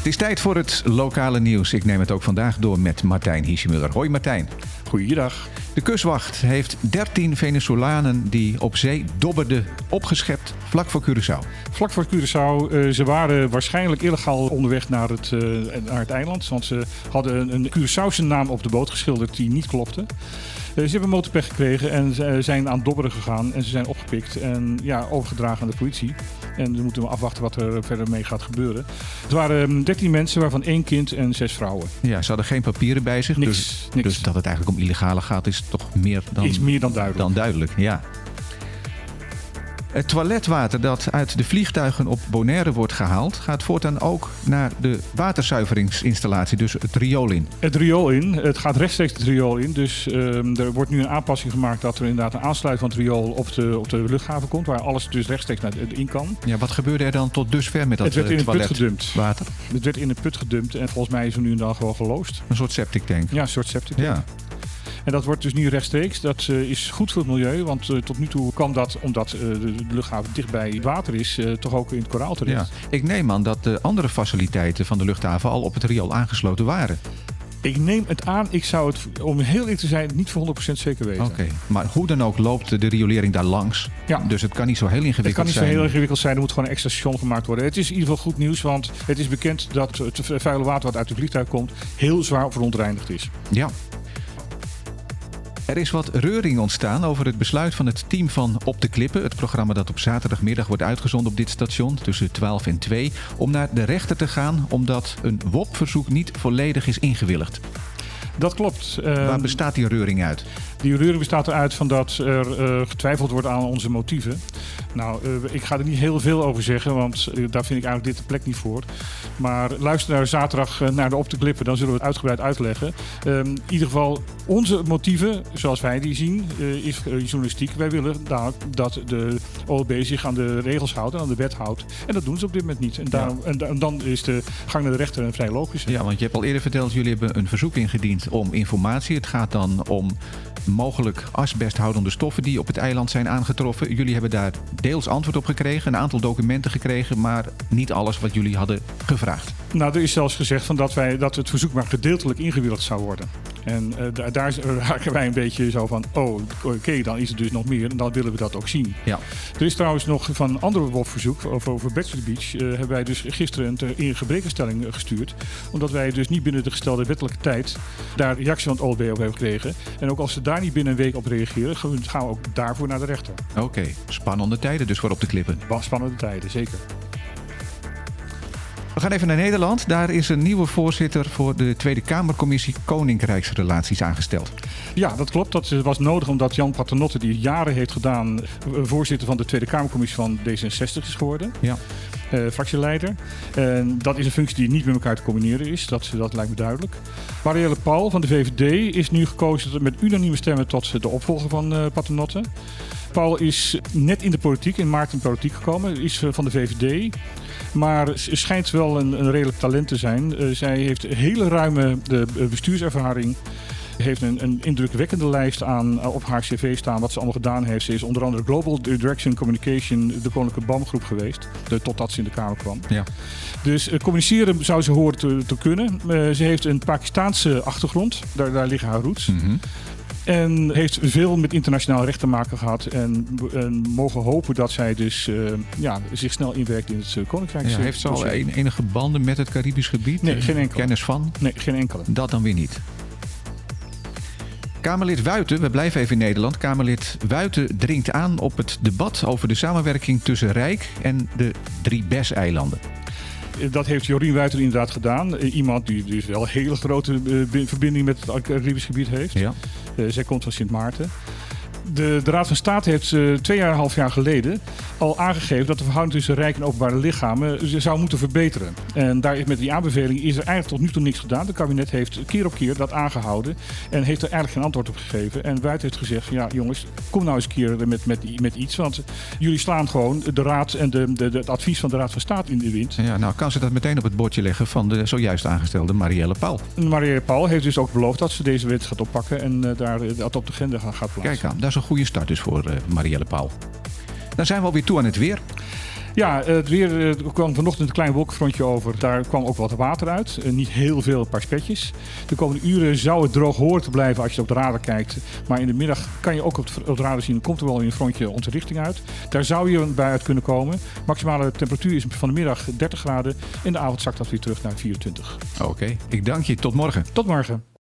Het is tijd voor het lokale nieuws. Ik neem het ook vandaag door met Martijn Hiesemuller. Hoi Martijn. Goeiedag. De kustwacht heeft 13 Venezolanen die op zee dobberden opgeschept vlak voor Curaçao. Vlak voor Curaçao. Uh, ze waren waarschijnlijk illegaal onderweg naar het, uh, naar het eiland. Want ze hadden een Curaçaose naam op de boot geschilderd die niet klopte. Uh, ze hebben motorpech gekregen en ze zijn aan dobberen gegaan. En ze zijn opgepikt en ja, overgedragen aan de politie. En we moeten afwachten wat er verder mee gaat gebeuren. Het waren 13 mensen, waarvan één kind en zes vrouwen. Ja, ze hadden geen papieren bij zich. Niks, dus, niks. dus dat het eigenlijk om illegale gaat is toch meer dan, is meer dan duidelijk. Dan duidelijk, ja. Het toiletwater dat uit de vliegtuigen op Bonaire wordt gehaald, gaat voortaan ook naar de waterzuiveringsinstallatie, dus het riool in. Het riool in. Het gaat rechtstreeks het riool in. Dus um, er wordt nu een aanpassing gemaakt dat er inderdaad een aansluiting van het riool op de, op de luchthaven komt, waar alles dus rechtstreeks naar in kan. Ja, wat gebeurde er dan tot dusver met dat Het werd in een put gedumpt. Het werd in een put gedumpt en volgens mij is er nu en dan gewoon geloosd. Een soort septic tank. Ja, een soort septic. Ja. En dat wordt dus nu rechtstreeks. Dat uh, is goed voor het milieu, want uh, tot nu toe kwam dat, omdat uh, de, de luchthaven dicht bij het water is, toch ook in het koraal terecht. Ja. Ik neem aan dat de andere faciliteiten van de luchthaven al op het riool aangesloten waren. Ik neem het aan, ik zou het, om heel eerlijk te zijn, niet voor 100% zeker weten. Oké, okay. maar hoe dan ook loopt de riolering daar langs. Ja. Dus het kan niet zo heel ingewikkeld zijn. Het kan niet zijn. zo heel ingewikkeld zijn, er moet gewoon een extra station gemaakt worden. Het is in ieder geval goed nieuws, want het is bekend dat het vuile water wat uit het vliegtuig komt heel zwaar verontreinigd is. Ja, er is wat reuring ontstaan over het besluit van het team van Op de Klippen, het programma dat op zaterdagmiddag wordt uitgezonden op dit station tussen 12 en 2, om naar de rechter te gaan omdat een WOP-verzoek niet volledig is ingewilligd. Dat klopt. Waar bestaat die reuring uit? Die reuring bestaat eruit van dat er uh, getwijfeld wordt aan onze motieven. Nou, uh, ik ga er niet heel veel over zeggen, want uh, daar vind ik eigenlijk dit de plek niet voor. Maar luister naar zaterdag naar de op te klippen, dan zullen we het uitgebreid uitleggen. Um, in ieder geval, onze motieven, zoals wij die zien, is journalistiek. Wij willen daar, dat de OLB zich aan de regels houdt en aan de wet houdt. En dat doen ze op dit moment niet. En, daarom, ja. en, en, dan is de gang naar de rechter een vrij logische. Ja, want je hebt al eerder verteld, jullie hebben een verzoek ingediend om informatie. Het gaat dan om mogelijk asbesthoudende stoffen die op het eiland zijn aangetroffen. Jullie hebben daar deels antwoord op gekregen, een aantal documenten gekregen, maar niet alles wat jullie hadden gevraagd. Nou, er is zelfs gezegd van dat, wij, dat het verzoek maar gedeeltelijk ingewilligd zou worden. En uh, daar raken wij een beetje zo van, oh, oké, okay, dan is het dus nog meer en dan willen we dat ook zien. Ja. Er is trouwens nog van een ander WOP-verzoek over, over Bachelor Beach, uh, hebben wij dus gisteren een in gebrekenstelling gestuurd. Omdat wij dus niet binnen de gestelde wettelijke tijd daar reactie van het OLB op hebben gekregen. En ook als ze daar niet binnen een week op reageren, gaan we ook daarvoor naar de rechter. Oké, okay. spannende tijden dus voor op de klippen. Spannende tijden, zeker. We gaan even naar Nederland. Daar is een nieuwe voorzitter voor de Tweede Kamercommissie Koninkrijksrelaties aangesteld. Ja, dat klopt. Dat was nodig omdat Jan Paternotte, die jaren heeft gedaan, voorzitter van de Tweede Kamercommissie van D66 is geworden. Ja. Uh, fractieleider. Dat is een functie die niet met elkaar te combineren is. Dat, dat lijkt me duidelijk. Marielle Paul van de VVD is nu gekozen met unanieme stemmen tot de opvolger van uh, Paternotte. Paul is net in de politiek, in maart in de politiek gekomen, is van de VVD. Maar schijnt wel een, een redelijk talent te zijn. Zij heeft hele ruime de, bestuurservaring. Heeft een, een indrukwekkende lijst aan uh, op haar cv staan wat ze allemaal gedaan heeft. Ze is onder andere Global Direction Communication, de Koninklijke BAM-groep geweest. De, totdat ze in de Kamer kwam. Ja. Dus uh, communiceren zou ze horen te, te kunnen. ze heeft een Pakistaanse achtergrond. Daar, daar liggen haar roots. Mm -hmm. En heeft veel met internationaal recht te maken gehad. En, en mogen hopen dat zij dus uh, ja, zich snel inwerkt in het uh, Koninkrijk. Ja, heeft ze al enige banden met het Caribisch gebied? Nee, geen enkele. Kennis van? Nee, geen enkele. Dat dan weer niet. Kamerlid Wuiten, we blijven even in Nederland. Kamerlid Wuiten dringt aan op het debat over de samenwerking tussen Rijk en de drie BES-eilanden. Dat heeft Jorien Wuiter inderdaad gedaan. Iemand die dus wel een hele grote verbinding met het Caribisch gebied heeft. Ja. Uh, zij komt van Sint Maarten. De, de, Raad van State heeft uh, twee jaar en een half jaar geleden al aangegeven dat de verhouding tussen rijk en openbare lichamen zou moeten verbeteren. En daar is met die aanbeveling is er eigenlijk tot nu toe niks gedaan. Het kabinet heeft keer op keer dat aangehouden en heeft er eigenlijk geen antwoord op gegeven. En Wuit heeft gezegd: ja, jongens, kom nou eens een keer met, met, met iets. Want jullie slaan gewoon de Raad en de, de, de, het advies van de Raad van State in de wind. Ja, nou kan ze dat meteen op het bordje leggen van de zojuist aangestelde Marielle Paul. Marielle Paul heeft dus ook beloofd dat ze deze wet gaat oppakken en uh, daar dat op de agenda gaat plaatsen. Kijk aan, is een goede start dus voor uh, Marielle Paul. Dan zijn we alweer toe aan het weer. Ja, het weer uh, kwam vanochtend een klein wolkenfrontje over. Daar kwam ook wat water uit. Uh, niet heel veel, een paar spetjes. De komende uren zou het droog horen te blijven als je op de radar kijkt. Maar in de middag kan je ook op, de radar zien, komt er wel een frontje onze richting uit. Daar zou je bij uit kunnen komen. Maximale temperatuur is van de middag 30 graden. In de avond zakt dat weer terug naar 24. Oké, okay. ik dank je. Tot morgen. Tot morgen.